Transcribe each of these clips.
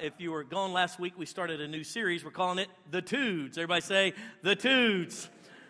If you were gone last week, we started a new series. We're calling it The Tudes. Everybody say, The Tudes.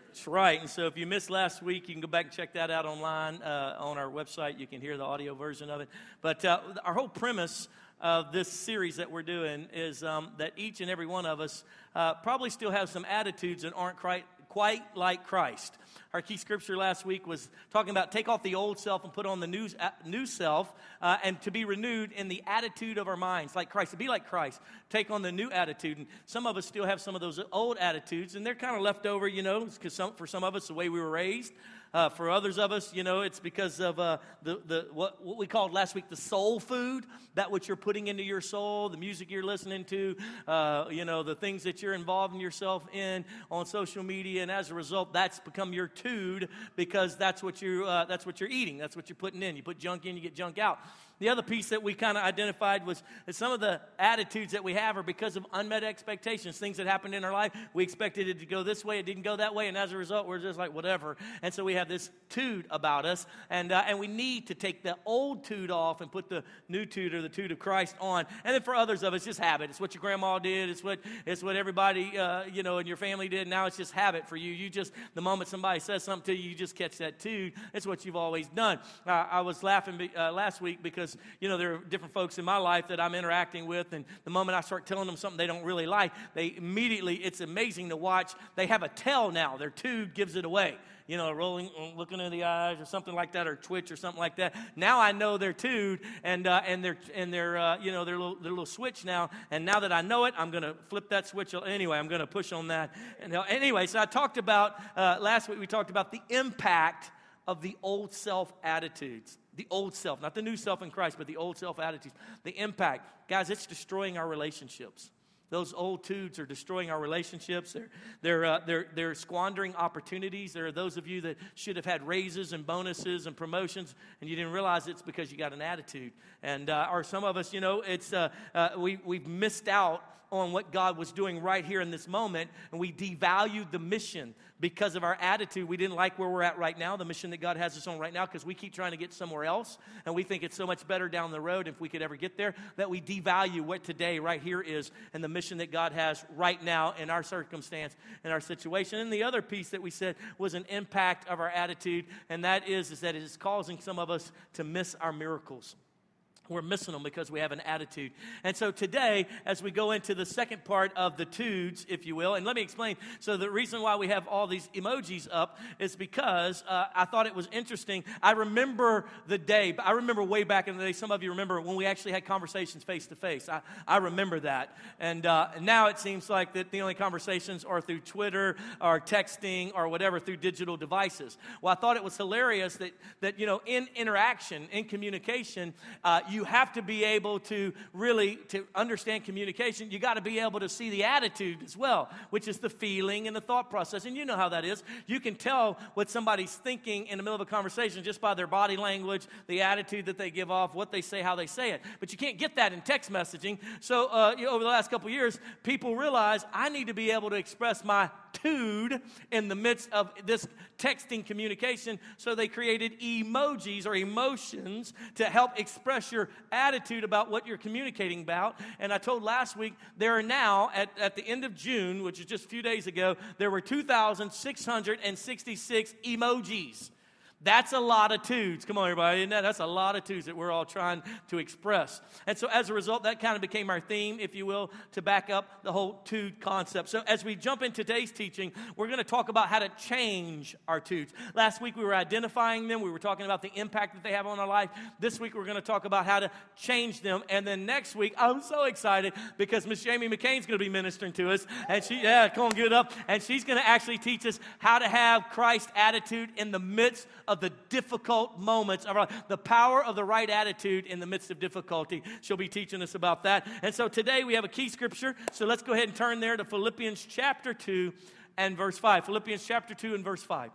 That's right. And so if you missed last week, you can go back and check that out online uh, on our website. You can hear the audio version of it. But uh, our whole premise of this series that we're doing is um, that each and every one of us uh, probably still have some attitudes that aren't quite, quite like Christ. Our key scripture last week was talking about take off the old self and put on the new, uh, new self, uh, and to be renewed in the attitude of our minds, like Christ, to be like Christ. Take on the new attitude. And some of us still have some of those old attitudes, and they're kind of left over, you know, because for some of us, the way we were raised. Uh, for others of us, you know, it's because of uh, the, the, what, what we called last week the soul food, that which you're putting into your soul, the music you're listening to, uh, you know, the things that you're involving yourself in on social media. And as a result, that's become your tude because that's what, you, uh, that's what you're eating. That's what you're putting in. You put junk in, you get junk out. The other piece that we kind of identified was that some of the attitudes that we have are because of unmet expectations, things that happened in our life. We expected it to go this way, it didn't go that way, and as a result, we're just like, whatever. And so we have this tude about us, and, uh, and we need to take the old tude off and put the new tude or the tude of Christ on. And then for others of us, just habit. It's what your grandma did, it's what, it's what everybody, uh, you know, in your family did. Now it's just habit for you. You just, the moment somebody says something to you, you just catch that tude. It's what you've always done. Uh, I was laughing uh, last week because because, you know, there are different folks in my life that I'm interacting with, and the moment I start telling them something they don't really like, they immediately, it's amazing to watch. They have a tell now. Their tude gives it away. You know, rolling, looking in the eyes or something like that, or twitch or something like that. Now I know their tude and, uh, and their, and their, uh, you know, their little, their little switch now. And now that I know it, I'm going to flip that switch. Anyway, I'm going to push on that. And uh, anyway, so I talked about, uh, last week we talked about the impact of the old self attitudes the old self, not the new self in Christ, but the old self attitudes, the impact. Guys, it's destroying our relationships. Those old tudes are destroying our relationships. They're, they're, uh, they're, they're squandering opportunities. There are those of you that should have had raises and bonuses and promotions, and you didn't realize it's because you got an attitude. And, uh, or some of us, you know, it's, uh, uh we, we've missed out on what God was doing right here in this moment, and we devalued the mission because of our attitude. We didn't like where we're at right now, the mission that God has us on right now, because we keep trying to get somewhere else, and we think it's so much better down the road if we could ever get there that we devalue what today, right here, is and the mission that God has right now in our circumstance, in our situation. And the other piece that we said was an impact of our attitude, and that is, is that it is causing some of us to miss our miracles. We're missing them because we have an attitude. And so today, as we go into the second part of the tudes, if you will, and let me explain. So, the reason why we have all these emojis up is because uh, I thought it was interesting. I remember the day, I remember way back in the day, some of you remember when we actually had conversations face to face. I remember that. And uh, now it seems like that the only conversations are through Twitter or texting or whatever through digital devices. Well, I thought it was hilarious that, that you know, in interaction, in communication, uh, you you have to be able to really to understand communication you got to be able to see the attitude as well which is the feeling and the thought process. And you know how that is. You can tell what somebody's thinking in the middle of a conversation just by their body language the attitude that they give off what they say how they say it. But you can't get that in text messaging. So uh, you know, over the last couple years people realize i need to be able to express my in the midst of this texting communication. So they created emojis or emotions to help express your attitude about what you're communicating about. And I told last week there are now, at, at the end of June, which is just a few days ago, there were 2,666 emojis. That's a lot of tudes. Come on, everybody. That? That's a lot of tudes that we're all trying to express. And so, as a result, that kind of became our theme, if you will, to back up the whole tude concept. So, as we jump in today's teaching, we're going to talk about how to change our tudes. Last week, we were identifying them, we were talking about the impact that they have on our life. This week, we're going to talk about how to change them. And then next week, I'm so excited because Miss Jamie McCain's going to be ministering to us. And she, yeah, come on, get up. And she's going to actually teach us how to have Christ's attitude in the midst of the difficult moments of our the power of the right attitude in the midst of difficulty. She'll be teaching us about that. And so today we have a key scripture. So let's go ahead and turn there to Philippians chapter 2 and verse 5. Philippians chapter 2 and verse 5.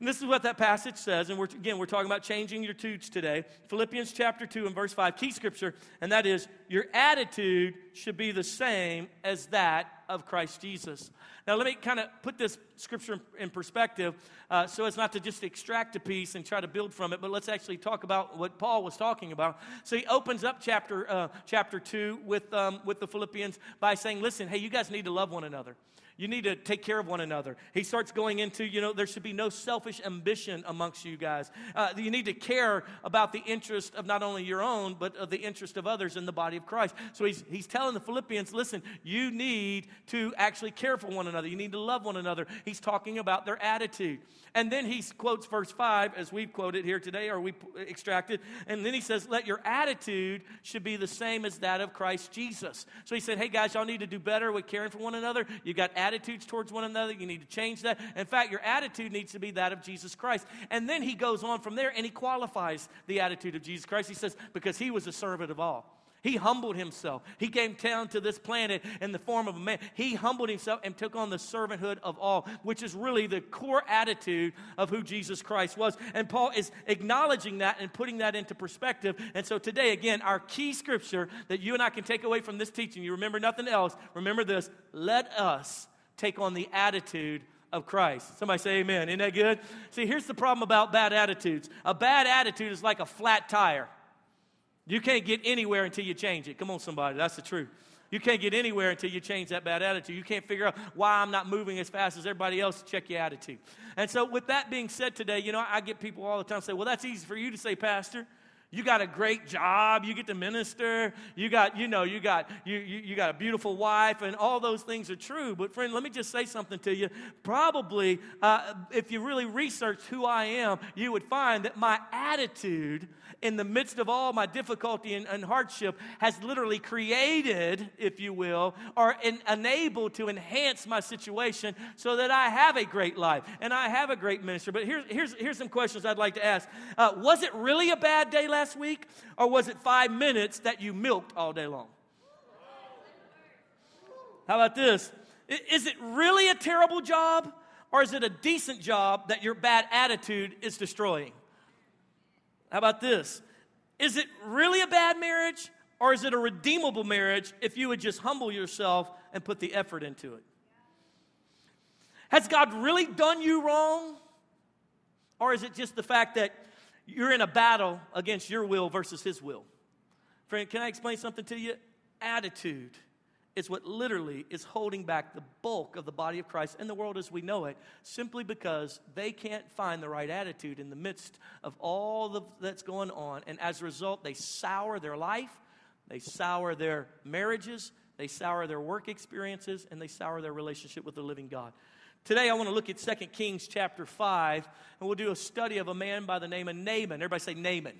And this is what that passage says. And we're, again, we're talking about changing your tudes today. Philippians chapter 2 and verse 5, key scripture, and that is your attitude should be the same as that of Christ Jesus. Now, let me kind of put this scripture in perspective uh, so as not to just extract a piece and try to build from it, but let's actually talk about what Paul was talking about. So he opens up chapter, uh, chapter 2 with, um, with the Philippians by saying, Listen, hey, you guys need to love one another. You need to take care of one another. He starts going into, you know, there should be no selfish ambition amongst you guys. Uh, you need to care about the interest of not only your own, but of the interest of others in the body of Christ. So he's, he's telling the Philippians, listen, you need to actually care for one another. You need to love one another. He's talking about their attitude. And then he quotes verse 5, as we've quoted here today, or we extracted. And then he says, Let your attitude should be the same as that of Christ Jesus. So he said, Hey guys, y'all need to do better with caring for one another. You got attitudes towards one another. You need to change that. In fact, your attitude needs to be that of Jesus Christ. And then he goes on from there and he qualifies the attitude of Jesus Christ. He says, Because he was a servant of all. He humbled himself. He came down to this planet in the form of a man. He humbled himself and took on the servanthood of all, which is really the core attitude of who Jesus Christ was. And Paul is acknowledging that and putting that into perspective. And so today, again, our key scripture that you and I can take away from this teaching, you remember nothing else, remember this let us take on the attitude of Christ. Somebody say amen. Isn't that good? See, here's the problem about bad attitudes a bad attitude is like a flat tire. You can't get anywhere until you change it. Come on, somebody. That's the truth. You can't get anywhere until you change that bad attitude. You can't figure out why I'm not moving as fast as everybody else. Check your attitude. And so, with that being said today, you know, I get people all the time say, well, that's easy for you to say, Pastor. You got a great job. You get to minister. You got, you know, you got, you, you, you, got a beautiful wife, and all those things are true. But, friend, let me just say something to you. Probably, uh, if you really researched who I am, you would find that my attitude in the midst of all my difficulty and, and hardship has literally created, if you will, or enabled to enhance my situation so that I have a great life and I have a great ministry. But here's, here's, here's some questions I'd like to ask. Uh, was it really a bad day last week, or was it five minutes that you milked all day long? How about this? Is it really a terrible job, or is it a decent job that your bad attitude is destroying? How about this? Is it really a bad marriage or is it a redeemable marriage if you would just humble yourself and put the effort into it? Has God really done you wrong? Or is it just the fact that you're in a battle against your will versus His will? Friend, can I explain something to you? Attitude is what literally is holding back the bulk of the body of Christ and the world as we know it, simply because they can't find the right attitude in the midst of all that's going on. And as a result, they sour their life, they sour their marriages, they sour their work experiences, and they sour their relationship with the living God. Today, I want to look at 2 Kings chapter 5, and we'll do a study of a man by the name of Naaman. Everybody say Naaman.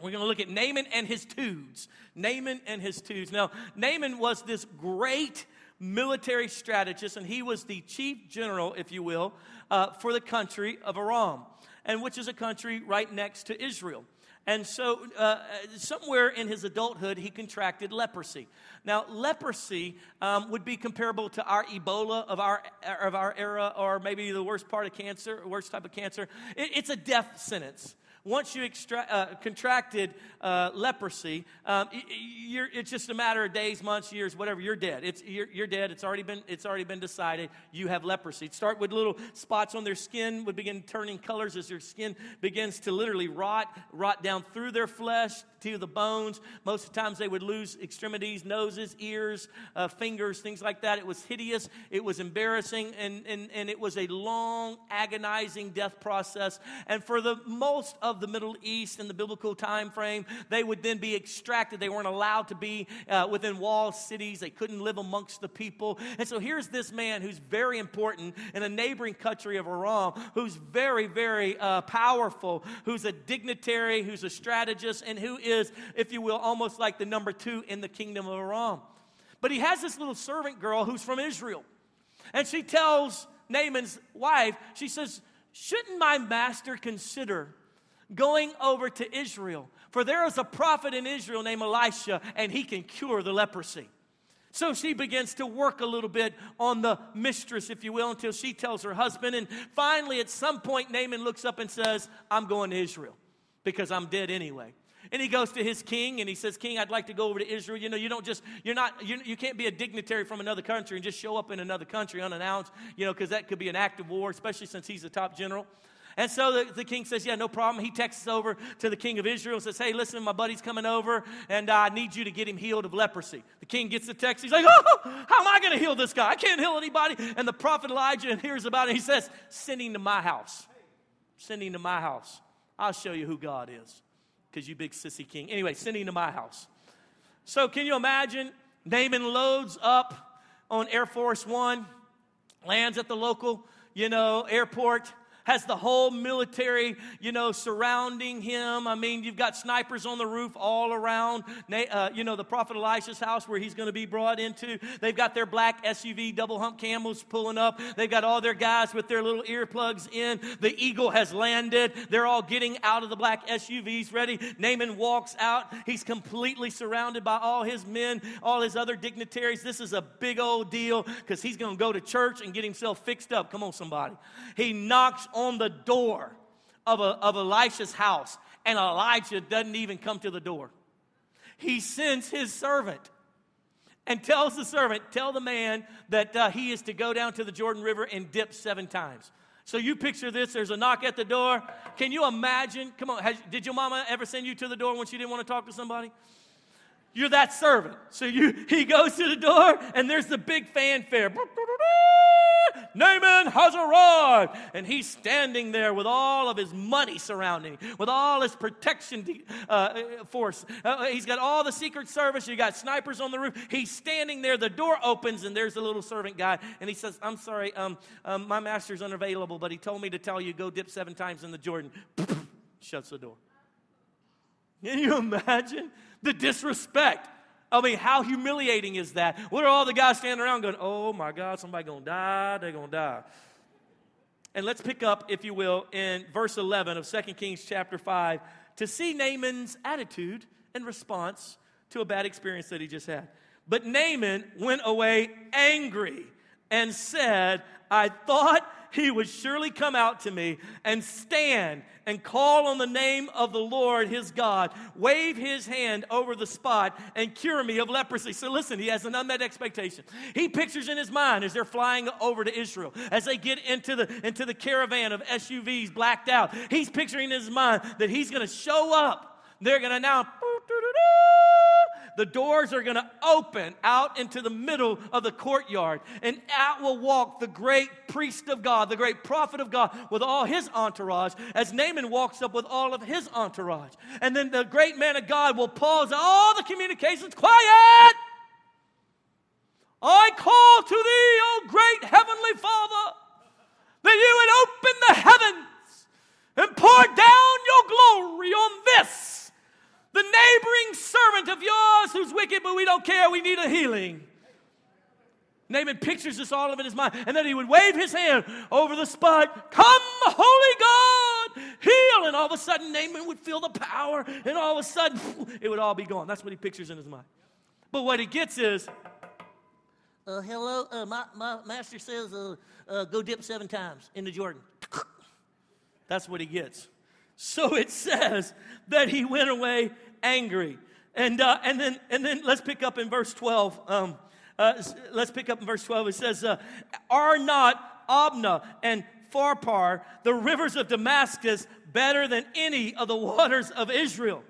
We're going to look at Naaman and his tudes. Naaman and his tudes. Now, Naaman was this great military strategist, and he was the chief general, if you will, uh, for the country of Aram, and which is a country right next to Israel. And so, uh, somewhere in his adulthood, he contracted leprosy. Now, leprosy um, would be comparable to our Ebola of our, of our era, or maybe the worst part of cancer, worst type of cancer. It, it's a death sentence once you uh, contracted uh, leprosy, um, it's just a matter of days, months, years, whatever. You're dead. It's, you're, you're, dead. It's already, been, it's already been decided. You have leprosy. It start with little spots on their skin, would begin turning colors as their skin begins to literally rot, rot down through their flesh to the bones. Most of the times they would lose extremities, noses, ears, uh, fingers, things like that. It was hideous. It was embarrassing, and, and, and it was a long, agonizing death process. And for the most of the Middle East in the biblical time frame, they would then be extracted. They weren't allowed to be uh, within walled cities. They couldn't live amongst the people. And so here's this man who's very important in a neighboring country of Aram, who's very, very uh, powerful, who's a dignitary, who's a strategist, and who is, if you will, almost like the number two in the kingdom of Aram. But he has this little servant girl who's from Israel. And she tells Naaman's wife, she says, Shouldn't my master consider going over to Israel? For there is a prophet in Israel named Elisha, and he can cure the leprosy. So she begins to work a little bit on the mistress, if you will, until she tells her husband. And finally, at some point, Naaman looks up and says, I'm going to Israel because I'm dead anyway. And he goes to his king and he says, King, I'd like to go over to Israel. You know, you don't just, you're not, you, you can't be a dignitary from another country and just show up in another country unannounced, you know, because that could be an act of war, especially since he's the top general. And so the, the, king says, Yeah, no problem. He texts over to the king of Israel and says, Hey, listen, my buddy's coming over and I need you to get him healed of leprosy. The king gets the text. He's like, Oh, how am I going to heal this guy? I can't heal anybody. And the prophet Elijah hears about it. He says, Send him to my house. Send him to my house. I'll show you who God is because you big sissy king. Anyway, send him to my house. So can you imagine? Naaman loads up on Air Force One, lands at the local, you know, airport has the whole military, you know, surrounding him. I mean, you've got snipers on the roof all around, uh, you know, the prophet Elisha's house where he's going to be brought into. They've got their black SUV double hump camels pulling up. They've got all their guys with their little earplugs in. The eagle has landed. They're all getting out of the black SUVs ready. Naaman walks out. He's completely surrounded by all his men, all his other dignitaries. This is a big old deal because he's going to go to church and get himself fixed up. Come on, somebody. He knocks on the door of, a, of Elisha's house, and Elijah doesn't even come to the door. He sends his servant and tells the servant, Tell the man that uh, he is to go down to the Jordan River and dip seven times. So you picture this there's a knock at the door. Can you imagine? Come on, has, did your mama ever send you to the door when she didn't want to talk to somebody? You're that servant. So you, he goes to the door, and there's the big fanfare. Naaman has arrived. And he's standing there with all of his money surrounding him, with all his protection uh, force. Uh, he's got all the Secret Service. You got snipers on the roof. He's standing there. The door opens, and there's a little servant guy. And he says, I'm sorry, um, um, my master's unavailable, but he told me to tell you go dip seven times in the Jordan. Shuts the door. Can you imagine the disrespect? I mean, how humiliating is that? What are all the guys standing around going, oh my God, somebody gonna die, they're gonna die. And let's pick up, if you will, in verse 11 of 2 Kings chapter 5 to see Naaman's attitude and response to a bad experience that he just had. But Naaman went away angry and said, I thought he would surely come out to me and stand and call on the name of the Lord his God, wave his hand over the spot, and cure me of leprosy. So listen, he has an unmet expectation. He pictures in his mind as they're flying over to Israel, as they get into the, into the caravan of SUVs blacked out, he's picturing in his mind that he's going to show up. They're going to now the doors are going to open out into the middle of the courtyard, and out will walk the great priest of God, the great prophet of God, with all his entourage, as Naaman walks up with all of his entourage. And then the great man of God will pause all the communications quiet. I call to thee, O great heavenly Father, that you would open the heavens and pour down your glory on this the neighboring servant of yours who's wicked, but we don't care. We need a healing. Naaman pictures this all of in his mind, and then he would wave his hand over the spot. Come, Holy God, heal! And all of a sudden, Naaman would feel the power, and all of a sudden, it would all be gone. That's what he pictures in his mind. But what he gets is, uh, hello, uh, my, my master says, uh, uh go dip seven times in the Jordan. That's what he gets. So it says that he went away angry. And, uh, and, then, and then let's pick up in verse 12. Um, uh, let's pick up in verse 12. It says, uh, Are not Abana and Pharpar, the rivers of Damascus, better than any of the waters of Israel?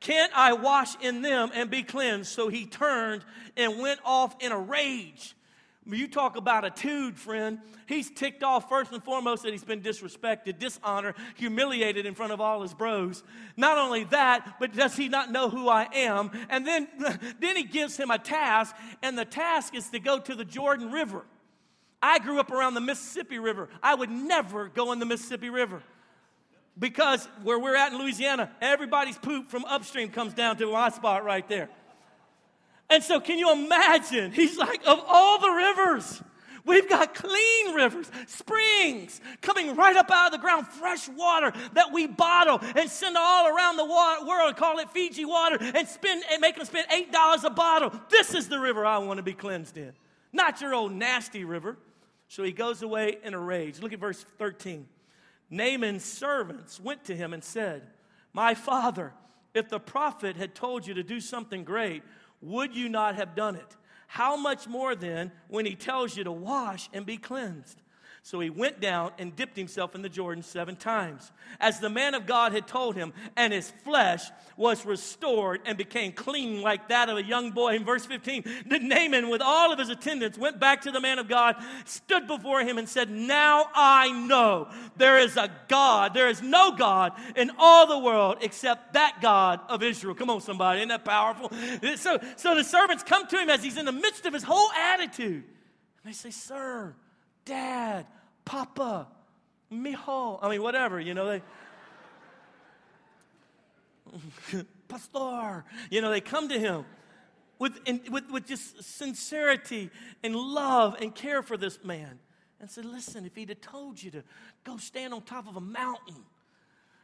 Can't I wash in them and be cleansed? So he turned and went off in a rage. You talk about a tude, friend. He's ticked off first and foremost that he's been disrespected, dishonored, humiliated in front of all his bros. Not only that, but does he not know who I am? And then, then he gives him a task, and the task is to go to the Jordan River. I grew up around the Mississippi River. I would never go in the Mississippi River. Because where we're at in Louisiana, everybody's poop from upstream comes down to my spot right there. And so, can you imagine? He's like, of all the rivers, we've got clean rivers, springs coming right up out of the ground, fresh water that we bottle and send all around the world, call it Fiji water, and spend and make them spend eight dollars a bottle. This is the river I want to be cleansed in, not your old nasty river. So he goes away in a rage. Look at verse 13. Naaman's servants went to him and said, My father, if the prophet had told you to do something great, would you not have done it? How much more then when he tells you to wash and be cleansed? So he went down and dipped himself in the Jordan seven times, as the man of God had told him, and his flesh was restored and became clean like that of a young boy. In verse 15, the Naaman, with all of his attendants, went back to the man of God, stood before him, and said, Now I know there is a God. There is no God in all the world except that God of Israel. Come on, somebody. Isn't that powerful? So, so the servants come to him as he's in the midst of his whole attitude. And they say, Sir, Dad, Papa, Mijo. I mean, whatever, you know, they. Pastor, you know, they come to him with, in, with, with just sincerity and love and care for this man and said, Listen, if he'd have told you to go stand on top of a mountain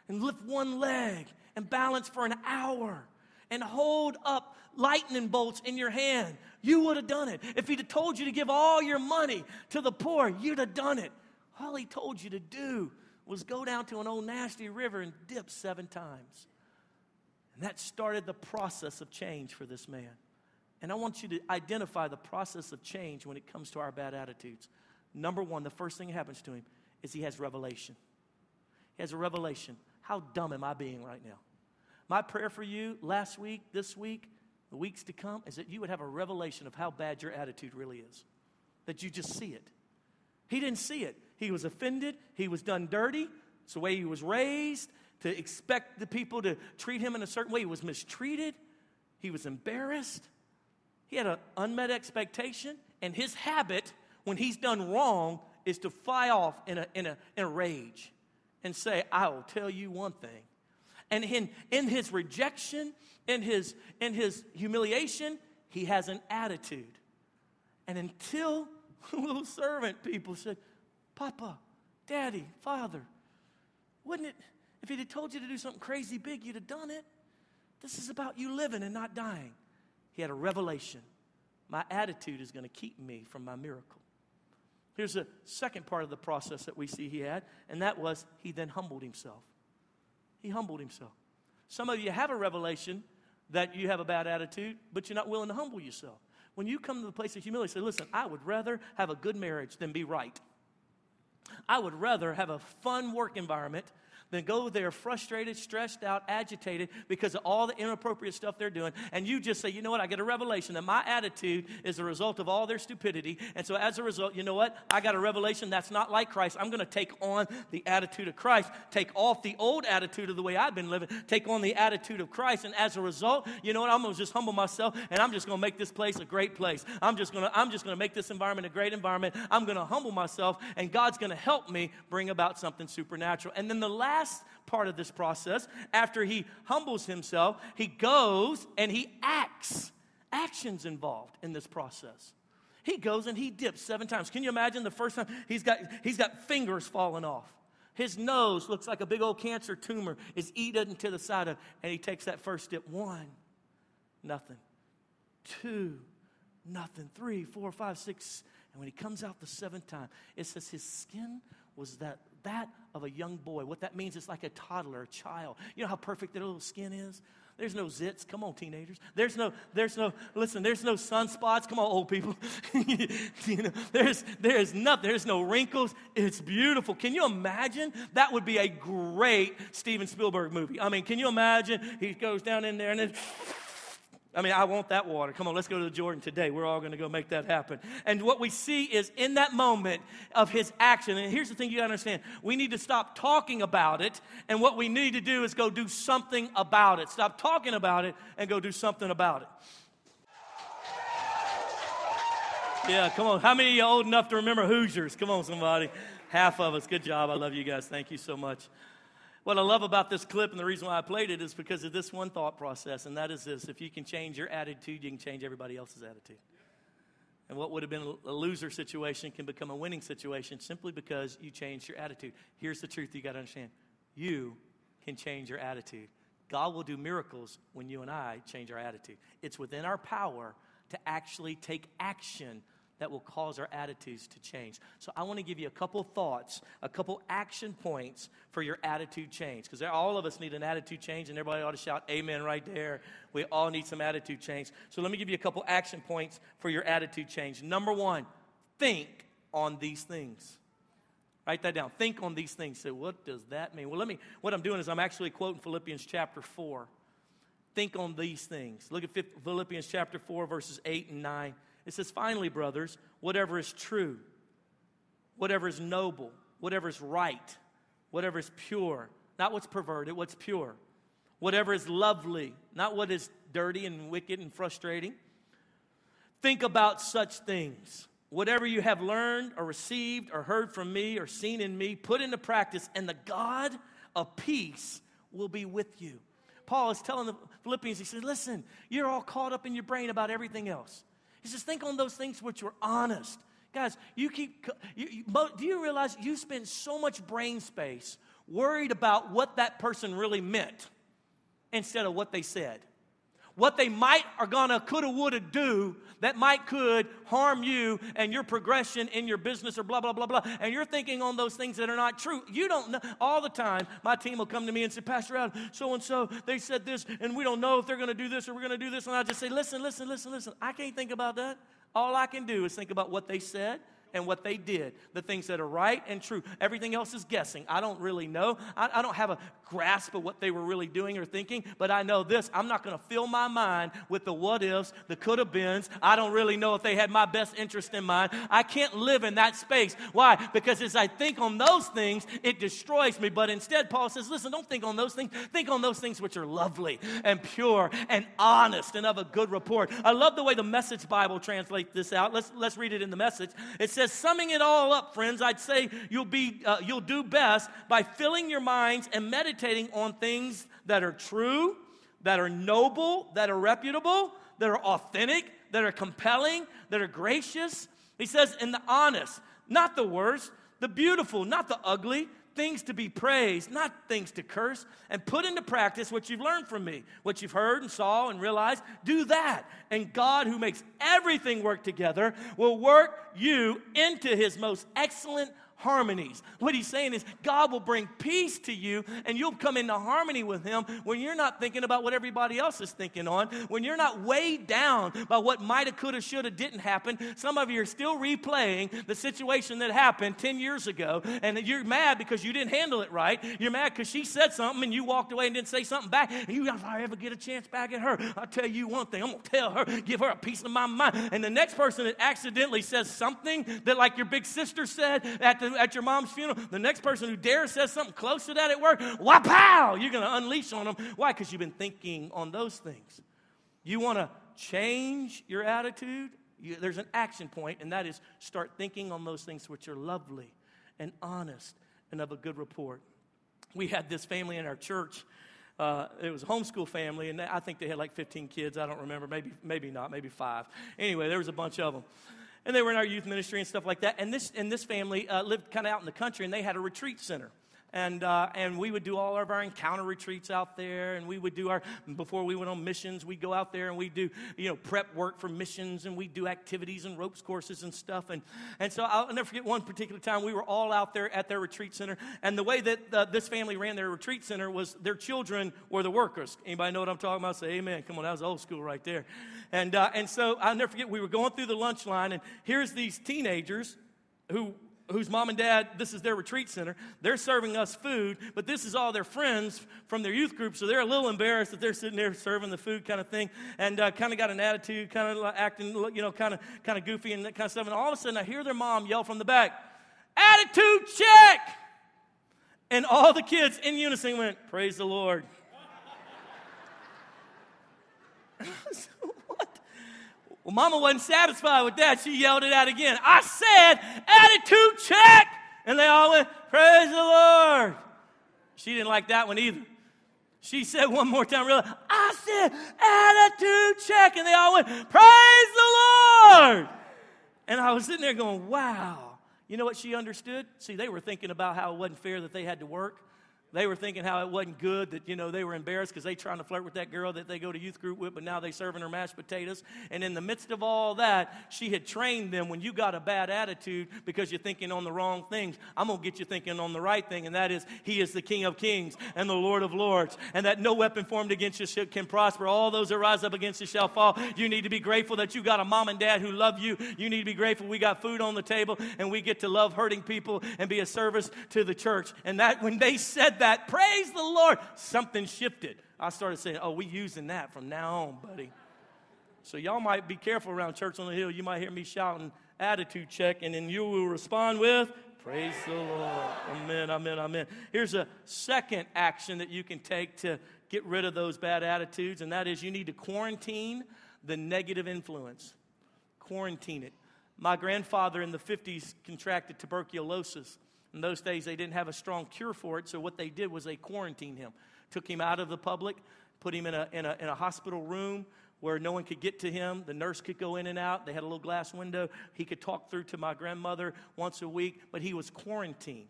and lift one leg and balance for an hour and hold up lightning bolts in your hand, you would have done it. If he'd have told you to give all your money to the poor, you'd have done it. All he told you to do was go down to an old nasty river and dip seven times. And that started the process of change for this man. And I want you to identify the process of change when it comes to our bad attitudes. Number one, the first thing that happens to him is he has revelation. He has a revelation. How dumb am I being right now? My prayer for you last week, this week, the weeks to come, is that you would have a revelation of how bad your attitude really is. That you just see it. He didn't see it. He was offended. He was done dirty. It's the way he was raised to expect the people to treat him in a certain way. He was mistreated. He was embarrassed. He had an unmet expectation. And his habit, when he's done wrong, is to fly off in a, in a, in a rage and say, I will tell you one thing. And in, in his rejection, in his, in his humiliation, he has an attitude. And until little servant people said, Papa, Daddy, Father, wouldn't it, if he'd have told you to do something crazy big, you'd have done it? This is about you living and not dying. He had a revelation. My attitude is going to keep me from my miracle. Here's the second part of the process that we see he had, and that was he then humbled himself. He humbled himself. Some of you have a revelation that you have a bad attitude, but you're not willing to humble yourself. When you come to the place of humility, say, listen, I would rather have a good marriage than be right. I would rather have a fun work environment than go there frustrated, stressed out, agitated because of all the inappropriate stuff they're doing. And you just say, you know what? I get a revelation that my attitude is a result of all their stupidity. And so as a result, you know what? I got a revelation that's not like Christ. I'm going to take on the attitude of Christ, take off the old attitude of the way I've been living, take on the attitude of Christ. And as a result, you know what? I'm going to just humble myself and I'm just going to make this place a great place. I'm just going to, I'm just going to make this environment a great environment. I'm going to humble myself and God's going to help me bring about something supernatural. And then the last last part of this process, after he humbles himself, he goes and he acts. Actions involved in this process. He goes and he dips seven times. Can you imagine the first time he's got he's got fingers falling off? His nose looks like a big old cancer tumor is eaten to the side of, and he takes that first dip. One, nothing. Two, nothing. Three, four, five, six. And when he comes out the seventh time, it says his skin was that that of a young boy. What that means is like a toddler, a child. You know how perfect their little skin is? There's no zits. Come on, teenagers. There's no, there's no, listen, there's no sunspots. Come on, old people. you know, there's, there's nothing. There's no wrinkles. It's beautiful. Can you imagine? That would be a great Steven Spielberg movie. I mean, can you imagine? He goes down in there and then I mean, I want that water. Come on, let's go to the Jordan today. We're all going to go make that happen. And what we see is in that moment of his action, and here's the thing you got to understand we need to stop talking about it, and what we need to do is go do something about it. Stop talking about it and go do something about it. Yeah, come on. How many of you old enough to remember Hoosiers? Come on, somebody. Half of us. Good job. I love you guys. Thank you so much. What I love about this clip and the reason why I played it is because of this one thought process, and that is this if you can change your attitude, you can change everybody else's attitude. And what would have been a loser situation can become a winning situation simply because you changed your attitude. Here's the truth you got to understand you can change your attitude. God will do miracles when you and I change our attitude. It's within our power to actually take action that will cause our attitudes to change. So I want to give you a couple thoughts, a couple action points for your attitude change. Because all of us need an attitude change, and everybody ought to shout amen right there. We all need some attitude change. So let me give you a couple action points for your attitude change. Number one, think on these things. Write that down. Think on these things. So what does that mean? Well, let me, what I'm doing is I'm actually quoting Philippians chapter 4. Think on these things. Look at Philippians chapter 4, verses 8 and 9. It says, finally, brothers, whatever is true, whatever is noble, whatever is right, whatever is pure, not what's perverted, what's pure, whatever is lovely, not what is dirty and wicked and frustrating. Think about such things. Whatever you have learned or received or heard from me or seen in me, put into practice, and the God of peace will be with you. Paul is telling the Philippians, he says, Listen, you're all caught up in your brain about everything else. He says, think on those things which are honest. Guys, you keep, you, you, do you realize you spend so much brain space worried about what that person really meant instead of what they said? What they might are gonna, coulda, woulda do that might could harm you and your progression in your business or blah, blah, blah, blah. And you're thinking on those things that are not true. You don't know. All the time, my team will come to me and say, Pastor Adam, so and so, they said this, and we don't know if they're gonna do this or we're gonna do this. And I just say, listen, listen, listen, listen. I can't think about that. All I can do is think about what they said and what they did, the things that are right and true. Everything else is guessing. I don't really know. I, I don't have a grasp of what they were really doing or thinking, but I know this I'm not going to fill my mind with the what ifs, the could have beens. I don't really know if they had my best interest in mind. I can't live in that space. Why? Because as I think on those things, it destroys me. But instead, Paul says, listen, don't think on those things. Think on those things which are lovely and pure and honest and of a good report. I love the way the Message Bible translates this out. Let's, let's read it in the message. It says, summing it all up, friends, I'd say you'll, be, uh, you'll do best by filling your minds and meditating on things that are true, that are noble, that are reputable, that are authentic, that are compelling, that are gracious. He says, in the honest, not the worst, the beautiful, not the ugly, things to be praised, not things to curse, and put into practice what you've learned from me, what you've heard and saw and realized. Do that. And God, who makes everything work together, will work you into his most excellent harmonies. What he's saying is, God will bring peace to you and you'll come into harmony with him when you're not thinking about what everybody else is thinking on, when you're not weighed down by what mighta, coulda, shoulda, didn't happen. Some of you are still replaying the situation that happened 10 years ago and you're mad because you didn't handle it right. You're mad because she said something and you walked away and didn't say something back. And you, if I ever get a chance back at her, I'll tell you one thing. I'm going to tell her, give her a piece of my mind. And the next person that accidentally says something that, like your big sister said at the at your mom's funeral, the next person who dares says something close to that at work, wow, you're going to unleash on them. Why? Because you've been thinking on those things. You want to change your attitude? You, there's an action point, and that is start thinking on those things which are lovely and honest and of a good report. We had this family in our church. Uh, it was a homeschool family, and I think they had like 15 kids. I don't remember, maybe, maybe not, maybe five. Anyway, there was a bunch of them and they were in our youth ministry and stuff like that. And this, and this family uh, lived kind of out in the country, and they had a retreat center and uh, and we would do all of our encounter retreats out there and we would do our before we went on missions we'd go out there and we'd do you know prep work for missions and we'd do activities and ropes courses and stuff. And and so i'll never forget one particular time we were all out there at their retreat center. And the way that uh, this family ran their retreat center was their children were the workers. Anybody know what i'm talking about? Say amen. Come on that was old school right there. And uh, and so i'll never forget we were going through the lunch line and here's these teenagers who whose mom and dad, this is their retreat center, they're serving us food, but this is all their friends from their youth group, so they're a little embarrassed that they're sitting there serving the food kind of thing, and uh, kind of got an attitude, kind of acting, you know, kind of kind of goofy and that kind of stuff. And all of a sudden, I hear their mom yell from the back, "Attitude check!" And all the kids in unison went, "Praise the Lord." Well, mama wasn't satisfied with that. She yelled it out again. I said, attitude check. And they all went, praise the Lord. She didn't like that one either. She said one more time, really, I said, attitude check. And they all went, praise the Lord. And I was sitting there going, wow. You know what she understood? See, they were thinking about how it wasn't fair that they had to work. They were thinking how it wasn't good that, you know, they were embarrassed because they trying to flirt with that girl that they go to youth group with, but now they serving her mashed potatoes. And in the midst of all that, she had trained them when you got a bad attitude because you're thinking on the wrong things, I'm going to get you thinking on the right thing, and that is He is the King of kings and the Lord of lords, and that no weapon formed against you can prosper. All those that rise up against you shall fall. You need to be grateful that you got a mom and dad who love you. You need to be grateful we got food on the table and we get to love hurting people and be a service to the church. And that when they said that, praise the Lord, something shifted. I started saying, oh, we using that from now on, buddy. So y'all might be careful around Church on the Hill. You might hear me shouting attitude check, and then you will respond with, Praise the Lord. Amen, amen, amen. Here's a second action that you can take to get rid of those bad attitudes, and that is you need to quarantine the negative influence. Quarantine it. My grandfather in the 50s contracted tuberculosis. In those days, they didn't have a strong cure for it, so what they did was they quarantined him. Took him out of the public, put him in a, in a, in a hospital room where no one could get to him. The nurse could go in and out. They had a little glass window. He could talk through to my grandmother once a week, but he was quarantined.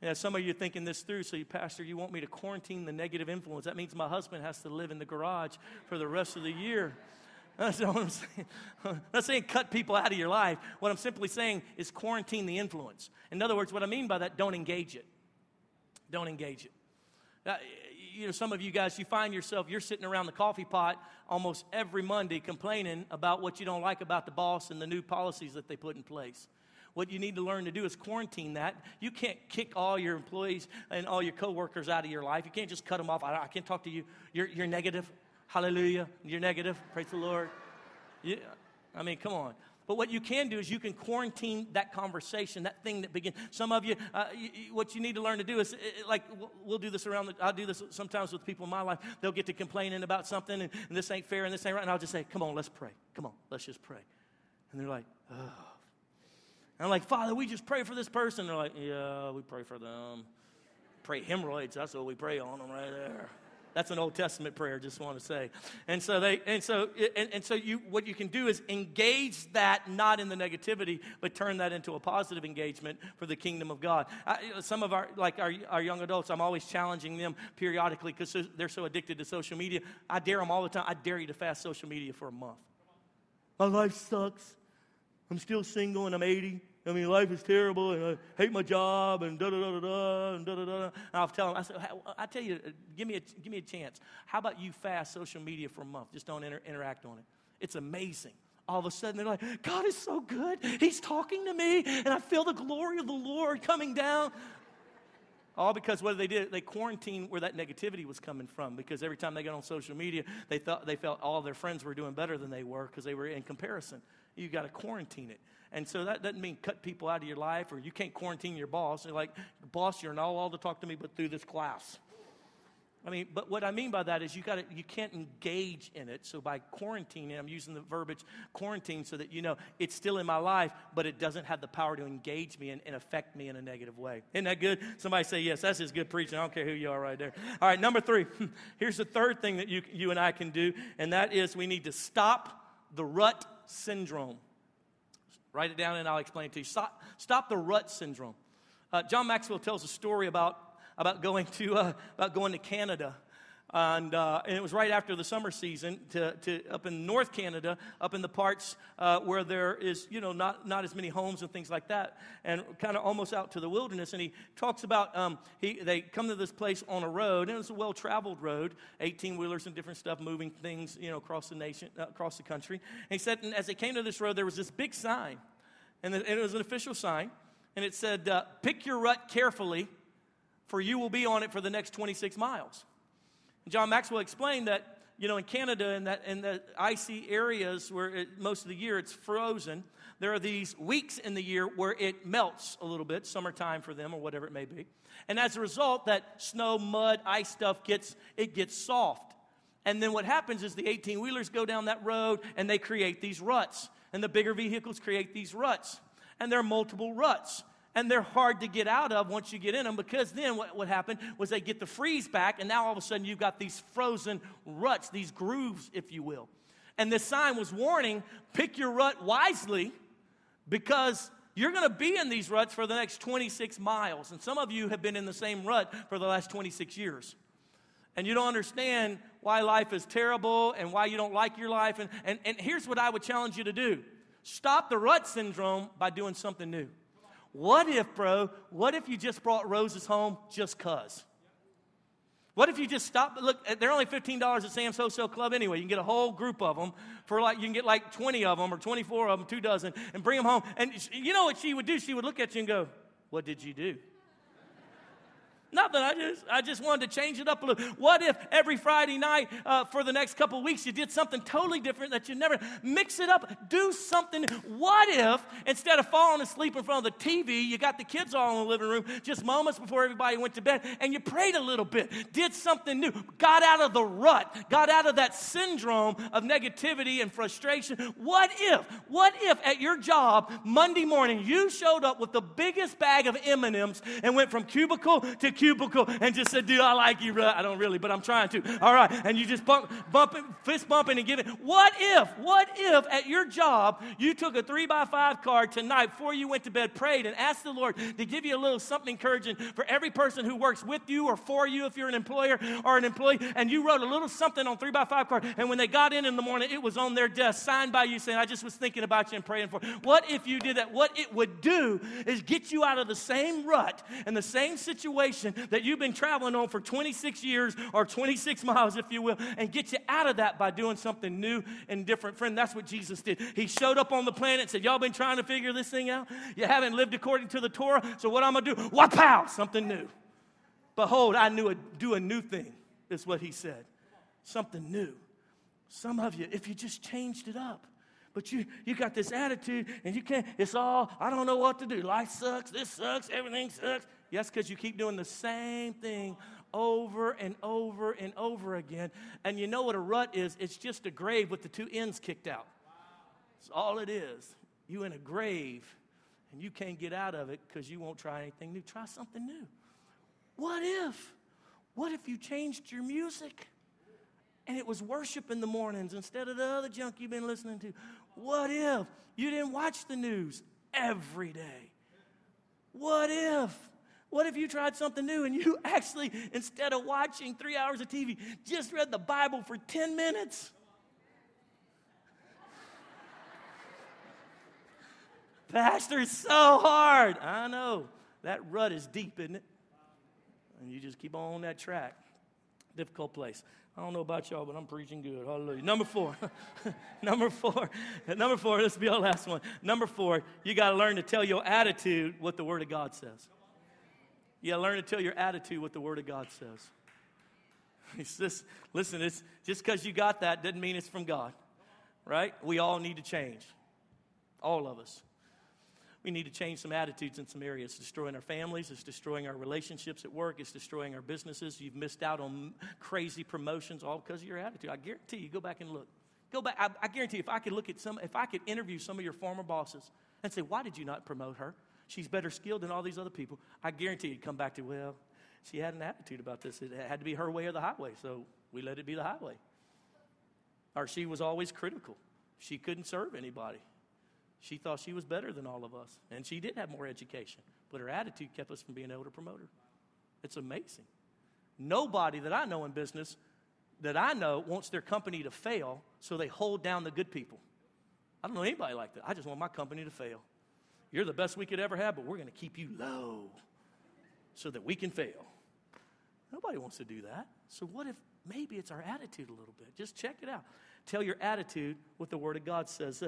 And some of you are thinking this through, so you, Pastor, you want me to quarantine the negative influence. That means my husband has to live in the garage for the rest of the year. That's what I'm saying. I'm not saying cut people out of your life. What I'm simply saying is quarantine the influence. In other words, what I mean by that, don't engage it. Don't engage it. Uh, you know, some of you guys, you find yourself, you're sitting around the coffee pot almost every Monday complaining about what you don't like about the boss and the new policies that they put in place. What you need to learn to do is quarantine that. You can't kick all your employees and all your coworkers out of your life. You can't just cut them off. I, I can't talk to you. You're, you're negative. Hallelujah. You're negative. Praise the Lord. Yeah. I mean, come on. But what you can do is you can quarantine that conversation, that thing that begins. Some of you, uh, you, what you need to learn to do is, it, like, we'll do this around, the, I'll do this sometimes with people in my life. They'll get to complaining about something, and, and, this ain't fair, and this ain't right. And I'll just say, come on, let's pray. Come on, let's just pray. And they're like, oh. And I'm like, Father, we just pray for this person. They're like, yeah, we pray for them. Pray hemorrhoids. That's what we pray on them right there. That's an Old Testament prayer, just want to say. And so they and so and, and so you what you can do is engage that not in the negativity, but turn that into a positive engagement for the kingdom of God. I, some of our like our, our young adults, I'm always challenging them periodically because they're so addicted to social media. I dare them all the time. I dare you to fast social media for a month. My life sucks. I'm still single and I'm 80. I mean, life is terrible, and I hate my job, and da da da da da, and da da da. And I'll tell them, I said, I tell you, give me a give me a chance. How about you fast social media for a month? Just don't inter- interact on it. It's amazing. All of a sudden, they're like, God is so good. He's talking to me, and I feel the glory of the Lord coming down. All because what they did, they quarantined where that negativity was coming from. Because every time they got on social media, they thought they felt all their friends were doing better than they were because they were in comparison. You got to quarantine it. And so that doesn't mean cut people out of your life or you can't quarantine your boss. You're like, boss, you're not allowed to talk to me but through this class. I mean, but what I mean by that is you got you can't engage in it. So by quarantining, I'm using the verbiage quarantine so that you know it's still in my life, but it doesn't have the power to engage me and, and affect me in a negative way. Isn't that good? Somebody say yes. That's just good preaching. I don't care who you are right there. All right, number three. Here's the third thing that you you and I can do, and that is we need to stop the rut syndrome. Write it down and I'll explain it to you. Stop, stop the rut syndrome. Uh, John Maxwell tells a story about, about, going, to, uh, about going to Canada and, uh, and, it was right after the summer season to, to up in North Canada, up in the parts uh, where there is, you know, not, not as many homes and things like that, and kind of almost out to the wilderness. And he talks about um, he, they come to this place on a road, and it's a well-traveled road, 18-wheelers and different stuff moving things, you know, across the nation, uh, across the country. And he said, and as they came to this road, there was this big sign, and, the, and it was an official sign, and it said, uh, "Pick your rut carefully, for you will be on it for the next 26 miles." John Maxwell explained that, you know, in Canada and that in the icy areas where it, most of the year it's frozen, there are these weeks in the year where it melts a little bit, summertime for them or whatever it may be. And as a result, that snow, mud, ice stuff gets it gets soft. And then what happens is the 18 wheelers go down that road and they create these ruts. And the bigger vehicles create these ruts. And there are multiple ruts and they're hard to get out of once you get in them because then what, what happened was they get the freeze back, and now all of a sudden you've got these frozen ruts, these grooves, if you will. And this sign was warning pick your rut wisely because You're going to be in these ruts for the next 26 miles. And some of you have been in the same rut for the last 26 years. And you don't understand why life is terrible and why you don't like your life. And, and, and here's what I would challenge you to do stop the rut syndrome by doing something new. What if, bro, what if you just brought roses home just cuz? What if you just stop? Look, eh, they're only $15 at Sam's Wholesale Club anyway. You can get a whole group of them for like, you can get like 20 of them or 24 of them, two dozen, and bring them home. And you know what she would do? She would look at you and go, What did you do? Nothing. I just, I just wanted to change it up a little. What if every Friday night uh, for the next couple weeks you did something totally different that you never mix it up? Do something. What if instead of falling asleep in front of the TV, you got the kids all in the living room just moments before everybody went to bed and you prayed a little bit, did something new, got out of the rut, got out of that syndrome of negativity and frustration? What if, what if at your job Monday morning you showed up with the biggest bag of M&Ms and went from cubicle to cubicle? Cubicle and just said, Dude, I like you, bro. I don't really, but I'm trying to. All right. And you just bump, bumping, fist bumping and giving. What if, what if at your job you took a three by five card tonight before you went to bed, prayed, and asked the Lord to give you a little something encouraging for every person who works with you or for you if you're an employer or an employee, and you wrote a little something on three by five card, and when they got in in the morning, it was on their desk, signed by you saying, I just was thinking about you and praying for. You. What if you did that? What it would do is get you out of the same rut and the same situation that you've been traveling on for 26 years or 26 miles, if you will, and get you out of that by doing something new and different. Friend, that's what Jesus did. He showed up on the planet and said, Y'all been trying to figure this thing out? You haven't lived according to the Torah, so what I'm gonna do? Wapow! Something new. Behold, I knew a, do a new thing, is what he said. Something new. Some of you, if you just changed it up, but you you got this attitude and you can't it's all i don't know what to do life sucks this sucks everything sucks Yes, because you keep doing the same thing over and over and over again. And you know what a rut is? It's just a grave with the two ends kicked out. That's all it is. You in a grave and you can't get out of it because you won't try anything new. Try something new. What if? What if you changed your music? and it was worship in the mornings instead of the other junk you've been listening to? What if you didn't watch the news every day? What if what if you tried something new and you actually, instead of watching three hours of TV, just read the Bible for 10 minutes? Pastor, it's so hard. I know. That rut is deep, isn't it? And you just keep on that track. Difficult place. I don't know about y'all, but I'm preaching good. Hallelujah. Number four. Number four. Number four. This will be our last one. Number four, you got to learn to tell your attitude what the Word of God says. You got to learn to tell your attitude what the Word of God says. It's just, listen, it's just because you got that doesn't mean it's from God, right? We all need to change. All of us. We need to change some attitudes in some areas. It's destroying our families, it's destroying our relationships at work, it's destroying our businesses. You've missed out on crazy promotions all because of your attitude. I guarantee you, go back and look. Go back. I, I guarantee if I could look at some, if I could interview some of your former bosses and say, why did you not promote her? She's better skilled than all these other people. I guarantee you'd come back to, well, she had an attitude about this. It had to be her way or the highway, so we let it be the highway. Or she was always critical. She couldn't serve anybody. She thought she was better than all of us. And she did have more education, but her attitude kept us from being able to promote her. It's amazing. Nobody that I know in business that I know wants their company to fail, so they hold down the good people. I don't know anybody like that. I just want my company to fail. You're the best we could ever have, but we're going to keep you low so that we can fail. Nobody wants to do that. So, what if maybe it's our attitude a little bit? Just check it out. Tell your attitude what the Word of God says.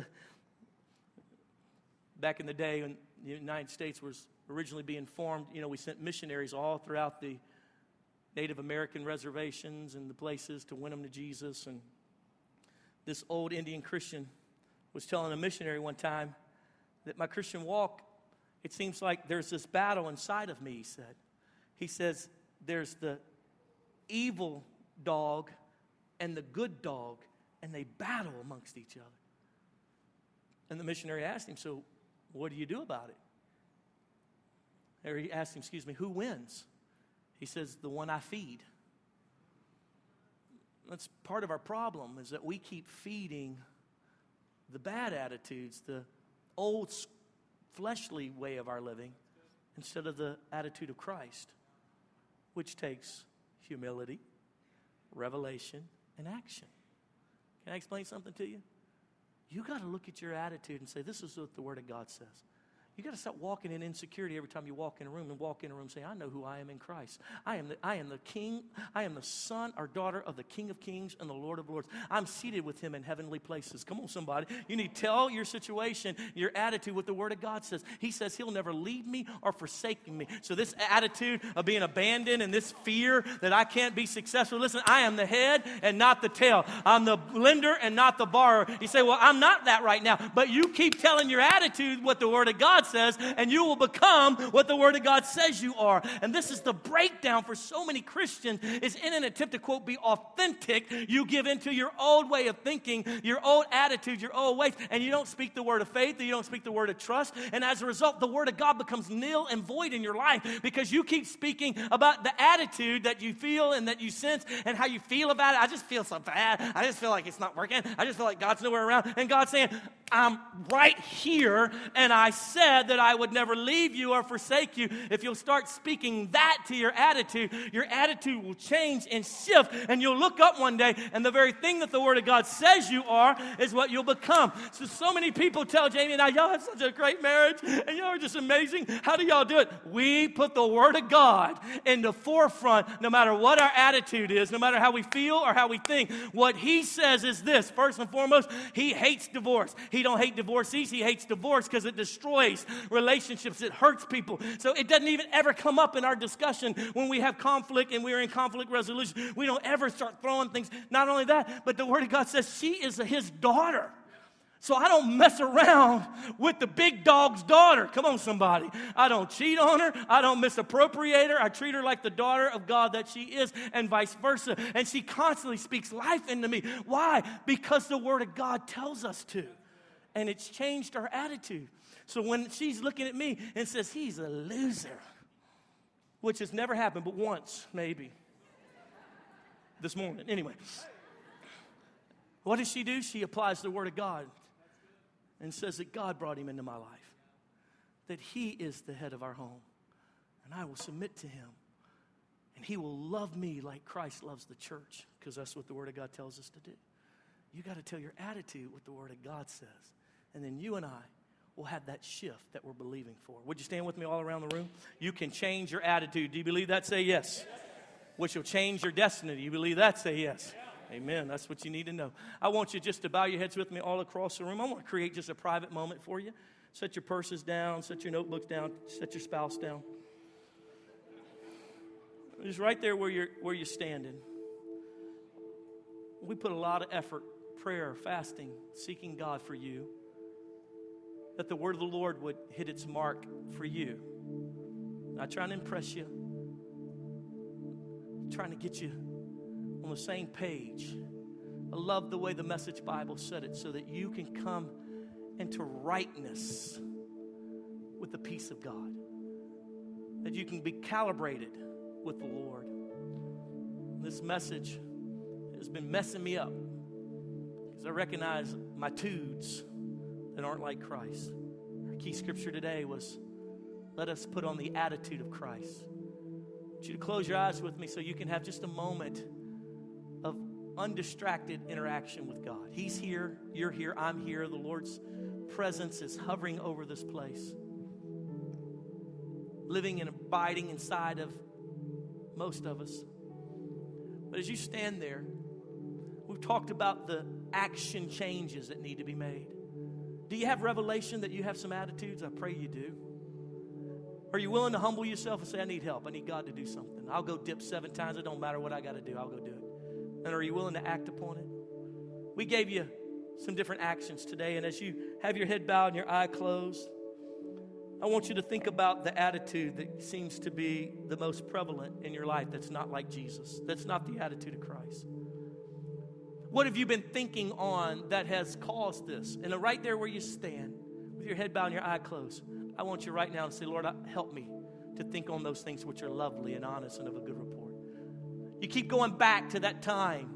Back in the day when the United States was originally being formed, you know, we sent missionaries all throughout the Native American reservations and the places to win them to Jesus. And this old Indian Christian was telling a missionary one time, that my Christian walk, it seems like there's this battle inside of me, he said. He says, there's the evil dog and the good dog, and they battle amongst each other. And the missionary asked him, So, what do you do about it? Or he asked him, Excuse me, who wins? He says, The one I feed. That's part of our problem is that we keep feeding the bad attitudes, the old fleshly way of our living instead of the attitude of Christ, which takes humility, revelation, and action. Can I explain something to you? You got to look at your attitude and say, This is what the Word of God says. You got to stop walking in insecurity every time you walk in a room and walk in a room saying, I know who I am in Christ. I am, the, I am the king, I am the son or daughter of the King of Kings and the Lord of Lords. I'm seated with him in heavenly places. Come on, somebody. You need to tell your situation, your attitude, what the Word of God says. He says he'll never leave me or forsake me. So, this attitude of being abandoned and this fear that I can't be successful, listen, I am the head and not the tail. I'm the lender and not the borrower. You say, Well, I'm not that right now. But you keep telling your attitude what the Word of God says, and you will become what the Word of God says you are. And this is the breakdown for so many Christians is in an attempt to quote be authentic, you give into your old way of thinking, your old attitude, your old ways, and you don't speak the word of faith, you don't speak the word of trust, and as a result, the word of God becomes nil and void in your life because you keep speaking about the attitude that you feel and that you sense and how you feel about it. I just feel so bad. I just feel like it's not working. I just feel like God's nowhere around. And God's saying, I'm right here, and I said that I would never leave you or forsake you. If you'll start speaking that to your attitude, your attitude will change and shift, and you'll look up one day, and the very thing that the Word of God says you are is what you'll become. So, so many people tell Jamie and I, y'all have such a great marriage, and y'all are just amazing. How do y'all do it? We put the Word of God in the forefront, no matter what our attitude is, no matter how we feel or how we think. What He says is this first and foremost, He hates divorce. Don't hate divorcees, He hates divorce because it destroys relationships, it hurts people. So it doesn't even ever come up in our discussion when we have conflict and we're in conflict resolution. We don't ever start throwing things. Not only that, but the Word of God says she is his daughter. So I don't mess around with the big dog's daughter. Come on, somebody. I don't cheat on her. I don't misappropriate her. I treat her like the daughter of God that she is, and vice versa. And she constantly speaks life into me. Why? Because the Word of God tells us to. And it's changed her attitude. So when she's looking at me and says, he's a loser, which has never happened but once, maybe, this morning. Anyway, what does she do? She applies the Word of God and says that God brought him into my life, that he is the head of our home, and I will submit to him. And he will love me like Christ loves the church, because that's what the Word of God tells us to do. You got to tell your attitude what the Word of God says. And then you and I will have that shift that we're believing for. Would you stand with me all around the room? You can change your attitude. Do you believe that? Say yes. Which will change your destiny. Do you believe that? Say yes. Amen. That's what you need to know. I want you just to bow your heads with me all across the room. I want to create just a private moment for you. Set your purses down, set your notebooks down, set your spouse down. Just right there where you're, where you're standing. We put a lot of effort, prayer, fasting, seeking God for you, that the word of the Lord would hit its mark for you. Not trying to impress you, trying to get you on the same page. I love the way the Message Bible said it so that you can come into rightness with the peace of God, that you can be calibrated with the Lord. This message has been messing me up because I recognize my tudes that aren't like Christ. Our key scripture today was let us put on the attitude of Christ. I want you to close your eyes with me so you can have just a moment of undistracted interaction with God. He's here, you're here, I'm here. The Lord's presence is hovering over this place, living and abiding inside of most of us. But as you stand there, we've talked about the action changes that need to be made. Do you have revelation that you have some attitudes? I pray you do. Are you willing to humble yourself and say, I need help? I need God to do something. I'll go dip seven times. It don't matter what I got to do. I'll go do it. And are you willing to act upon it? We gave you some different actions today. And as you have your head bowed and your eye closed, I want you to think about the attitude that seems to be the most prevalent in your life that's not like Jesus, that's not the attitude of Christ. What have you been thinking on that has caused this? And right there where you stand, with your head bowed and your eye closed, I want you right now to say, Lord, help me to think on those things which are lovely and honest and of a good report. You keep going back to that time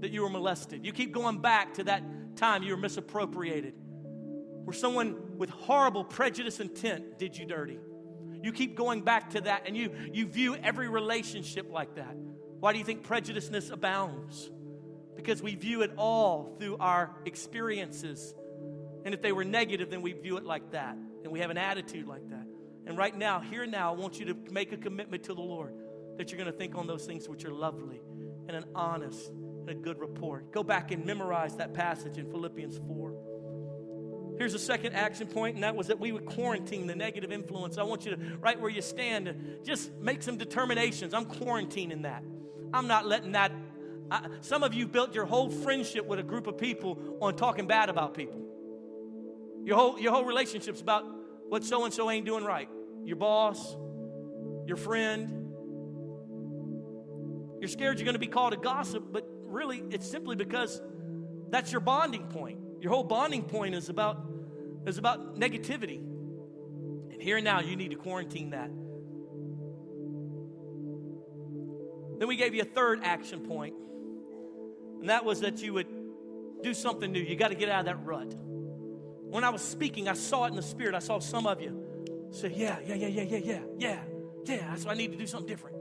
that you were molested. You keep going back to that time you were misappropriated. where someone with horrible prejudice intent did you dirty. You keep going back to that and you, you view every relationship like that. Why do you think prejudiceness abounds? Because we view it all through our experiences. And if they were negative, then we view it like that. And we have an attitude like that. And right now, here now, I want you to make a commitment to the Lord that you're going to think on those things which are lovely and an honest and a good report. Go back and memorize that passage in Philippians 4. Here's a second action point, and that was that we would quarantine the negative influence. I want you to, right where you stand, just make some determinations. I'm quarantining that. I'm not letting that. I, some of you built your whole friendship with a group of people on talking bad about people. Your whole, your whole relationship's about what so and so ain't doing right. Your boss, your friend. You're scared you're going to be called a gossip, but really it's simply because that's your bonding point. Your whole bonding point is about, is about negativity. And here and now, you need to quarantine that. Then we gave you a third action point, and that was that you would do something new. You got to get out of that rut. When I was speaking, I saw it in the spirit. I saw some of you say, Yeah, yeah, yeah, yeah, yeah, yeah, yeah, yeah. So I need to do something different.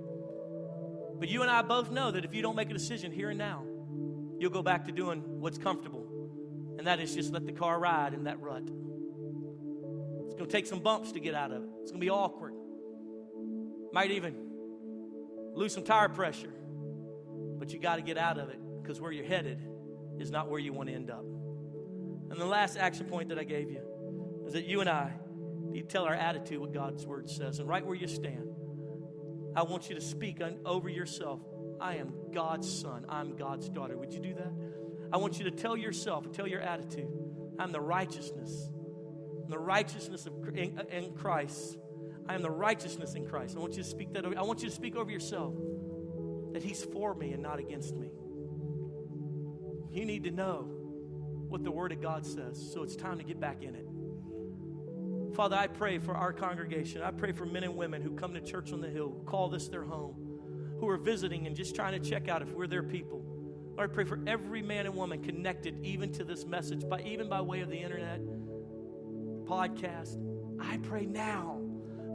But you and I both know that if you don't make a decision here and now, you'll go back to doing what's comfortable and that is just let the car ride in that rut. It's going to take some bumps to get out of it. It's going to be awkward. Might even lose some tire pressure. But you got to get out of it because where you're headed is not where you want to end up. And the last action point that I gave you is that you and I need to tell our attitude what God's word says. And right where you stand, I want you to speak over yourself. I am God's son. I'm God's daughter. Would you do that? I want you to tell yourself, tell your attitude, I'm the righteousness. I'm the righteousness of in, in Christ. I am the righteousness in Christ. I want you to speak that over. I want you to speak over yourself that He's for me and not against me. You need to know what the Word of God says, so it's time to get back in it. Father, I pray for our congregation. I pray for men and women who come to church on the hill, call this their home, who are visiting and just trying to check out if we're their people. Lord, I pray for every man and woman connected even to this message, by, even by way of the internet, podcast. I pray now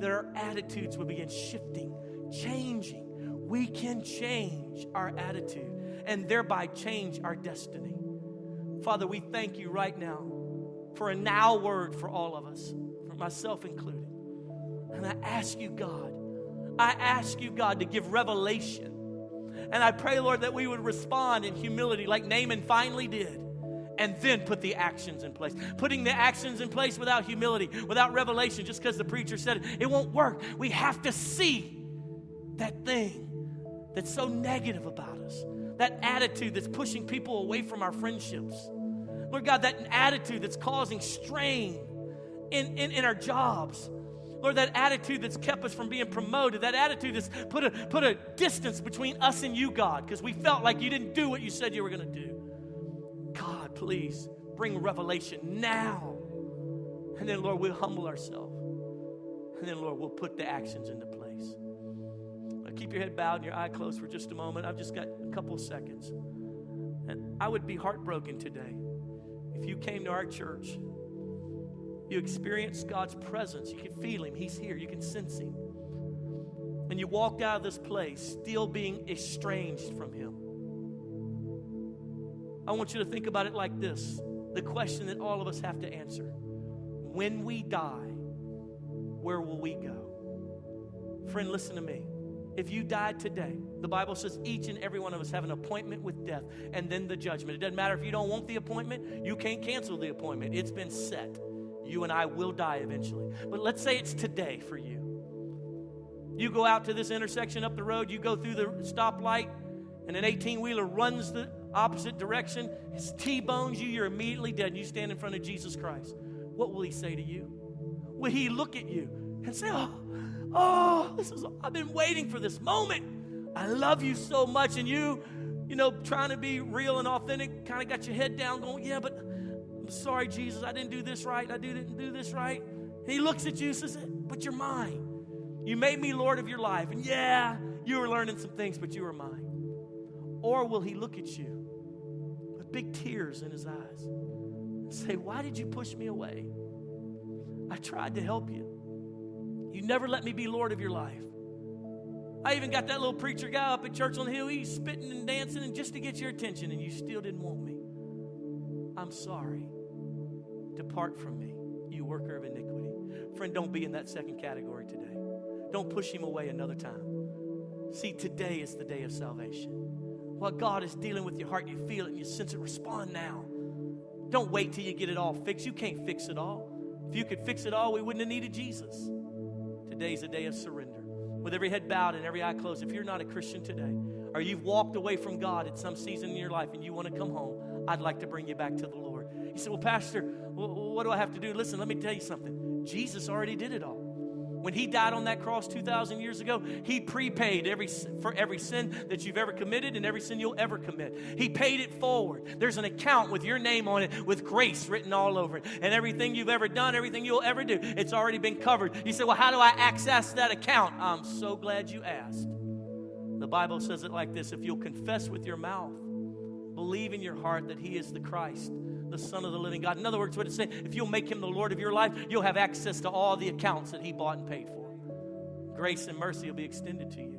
that our attitudes will begin shifting, changing. We can change our attitude and thereby change our destiny. Father, we thank you right now for a now word for all of us, for myself included. And I ask you, God, I ask you, God, to give revelation and I pray, Lord, that we would respond in humility like Naaman finally did and then put the actions in place. Putting the actions in place without humility, without revelation, just because the preacher said it, it won't work. We have to see that thing that's so negative about us, that attitude that's pushing people away from our friendships. Lord God, that attitude that's causing strain in, in, in our jobs Lord, that attitude that's kept us from being promoted, that attitude that's put a, put a distance between us and you, God, because we felt like you didn't do what you said you were going to do. God, please bring revelation now. And then, Lord, we'll humble ourselves. And then, Lord, we'll put the actions into place. Keep your head bowed and your eye closed for just a moment. I've just got a couple seconds. And I would be heartbroken today if you came to our church you experienced God's presence. You can feel Him. He's here. You can sense Him. And you walked out of this place still being estranged from Him. I want you to think about it like this the question that all of us have to answer When we die, where will we go? Friend, listen to me. If you died today, the Bible says each and every one of us have an appointment with death and then the judgment. It doesn't matter if you don't want the appointment, you can't cancel the appointment. It's been set. You and I will die eventually. But let's say it's today for you. You go out to this intersection up the road, you go through the stoplight, and an 18 wheeler runs the opposite direction, T bones you, you're immediately dead, and you stand in front of Jesus Christ. What will he say to you? Will he look at you and say, Oh, oh, this is I've been waiting for this moment. I love you so much, and you, you know, trying to be real and authentic, kind of got your head down, going, Yeah, but I'm sorry, Jesus, I didn't do this right. I didn't do this right. And he looks at you and says, But you're mine. You made me Lord of your life. And yeah, you were learning some things, but you were mine. Or will he look at you with big tears in his eyes and say, Why did you push me away? I tried to help you. You never let me be Lord of your life. I even got that little preacher guy up at Church on the Hill. He's spitting and dancing and just to get your attention, and you still didn't want me. I'm sorry. Depart from me, you worker of iniquity. Friend, don't be in that second category today. Don't push him away another time. See, today is the day of salvation. While God is dealing with your heart, you feel it and you sense it. Respond now. Don't wait till you get it all fixed. You can't fix it all. If you could fix it all, we wouldn't have needed Jesus. Today's a day of surrender. With every head bowed and every eye closed, if you're not a Christian today, or you've walked away from God at some season in your life and you want to come home, I'd like to bring you back to the Lord. You say, Well, Pastor, what do I have to do? Listen, let me tell you something. Jesus already did it all. When he died on that cross 2,000 years ago, he prepaid every, for every sin that you've ever committed and every sin you'll ever commit. He paid it forward. There's an account with your name on it with grace written all over it. And everything you've ever done, everything you'll ever do, it's already been covered. You say, Well, how do I access that account? I'm so glad you asked. The Bible says it like this if you'll confess with your mouth, believe in your heart that he is the Christ the Son of the living God. In other words, what it's saying, if you'll make him the Lord of your life, you'll have access to all the accounts that he bought and paid for. Grace and mercy will be extended to you.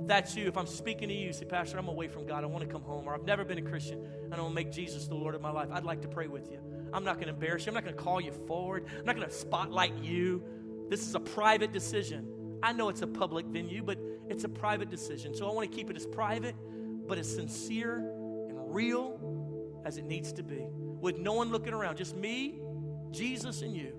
If that's you, if I'm speaking to you, say, Pastor, I'm away from God. I want to come home, or I've never been a Christian, and I want to make Jesus the Lord of my life. I'd like to pray with you. I'm not going to embarrass you. I'm not going to call you forward. I'm not going to spotlight you. This is a private decision. I know it's a public venue, but it's a private decision. So I want to keep it as private, but as sincere and real as it needs to be, with no one looking around, just me, Jesus, and you.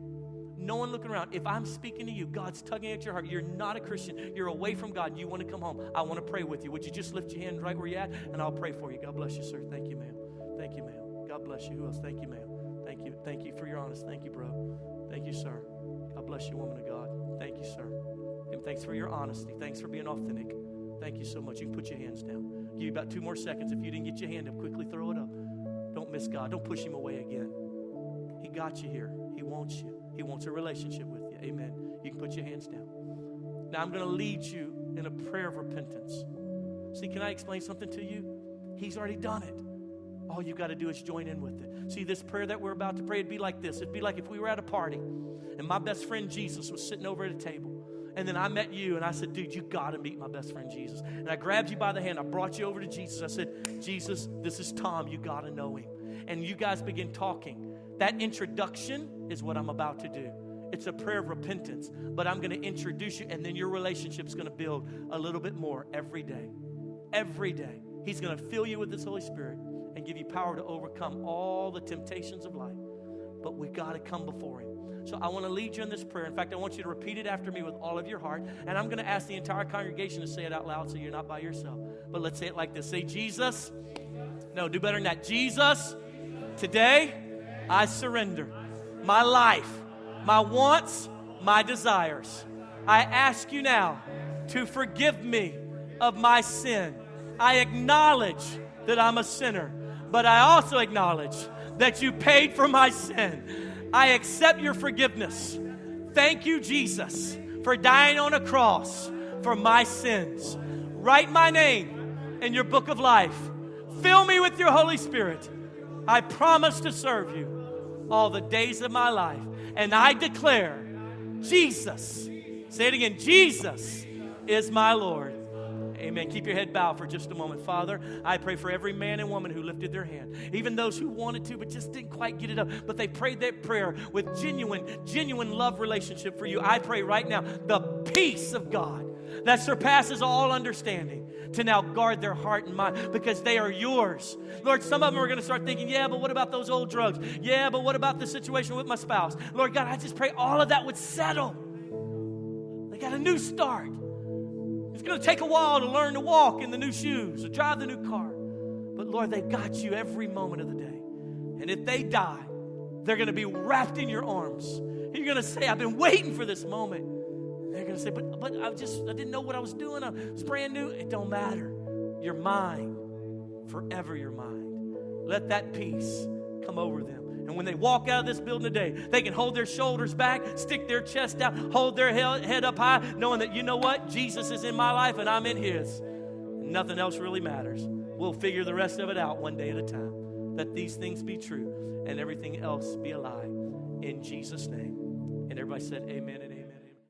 No one looking around. If I'm speaking to you, God's tugging at your heart. You're not a Christian. You're away from God. You want to come home. I want to pray with you. Would you just lift your hand right where you're at, and I'll pray for you. God bless you, sir. Thank you, ma'am. Thank you, ma'am. God bless you. Who else? Thank you, ma'am. Thank you. Thank you for your honesty. Thank you, bro. Thank you, sir. God bless you, woman of God. Thank you, sir. And thanks for your honesty. Thanks for being authentic. Thank you so much. You can put your hands down. I'll give you about two more seconds. If you didn't get your hand up, quickly throw it up. Don't miss God. Don't push Him away again. He got you here. He wants you. He wants a relationship with you. Amen. You can put your hands down. Now I'm going to lead you in a prayer of repentance. See, can I explain something to you? He's already done it. All you got to do is join in with it. See, this prayer that we're about to pray, it'd be like this. It'd be like if we were at a party and my best friend Jesus was sitting over at a table. And then I met you and I said, dude, you got to meet my best friend Jesus. And I grabbed you by the hand. I brought you over to Jesus. I said, Jesus, this is Tom. You got to know him. And you guys begin talking. That introduction is what I'm about to do. It's a prayer of repentance, but I'm going to introduce you, and then your relationship is going to build a little bit more every day. Every day. He's going to fill you with His Holy Spirit and give you power to overcome all the temptations of life. But we got to come before Him. So I want to lead you in this prayer. In fact, I want you to repeat it after me with all of your heart. And I'm going to ask the entire congregation to say it out loud so you're not by yourself. But let's say it like this Say, Jesus. No, do better than that. Jesus, today I surrender my life, my wants, my desires. I ask you now to forgive me of my sin. I acknowledge that I'm a sinner, but I also acknowledge that you paid for my sin. I accept your forgiveness. Thank you, Jesus, for dying on a cross for my sins. Write my name in your book of life. Fill me with your Holy Spirit. I promise to serve you all the days of my life. And I declare, Jesus, say it again, Jesus is my Lord. Amen. Keep your head bowed for just a moment. Father, I pray for every man and woman who lifted their hand, even those who wanted to but just didn't quite get it up, but they prayed that prayer with genuine, genuine love relationship for you. I pray right now the peace of God that surpasses all understanding to now guard their heart and mind because they are yours. Lord, some of them are going to start thinking, yeah, but what about those old drugs? Yeah, but what about the situation with my spouse? Lord God, I just pray all of that would settle. They got a new start. It's going to take a while to learn to walk in the new shoes or drive the new car. But Lord, they've got you every moment of the day. And if they die, they're going to be wrapped in your arms. And you're going to say, I've been waiting for this moment. And say, but, but I just, I didn't know what I was doing. I was brand new. It don't matter. You're mine. Forever your mind. Let that peace come over them. And when they walk out of this building today, they can hold their shoulders back, stick their chest out, hold their head up high, knowing that, you know what? Jesus is in my life and I'm in His. Nothing else really matters. We'll figure the rest of it out one day at a time. Let these things be true and everything else be a lie. in Jesus' name. And everybody said, Amen and amen.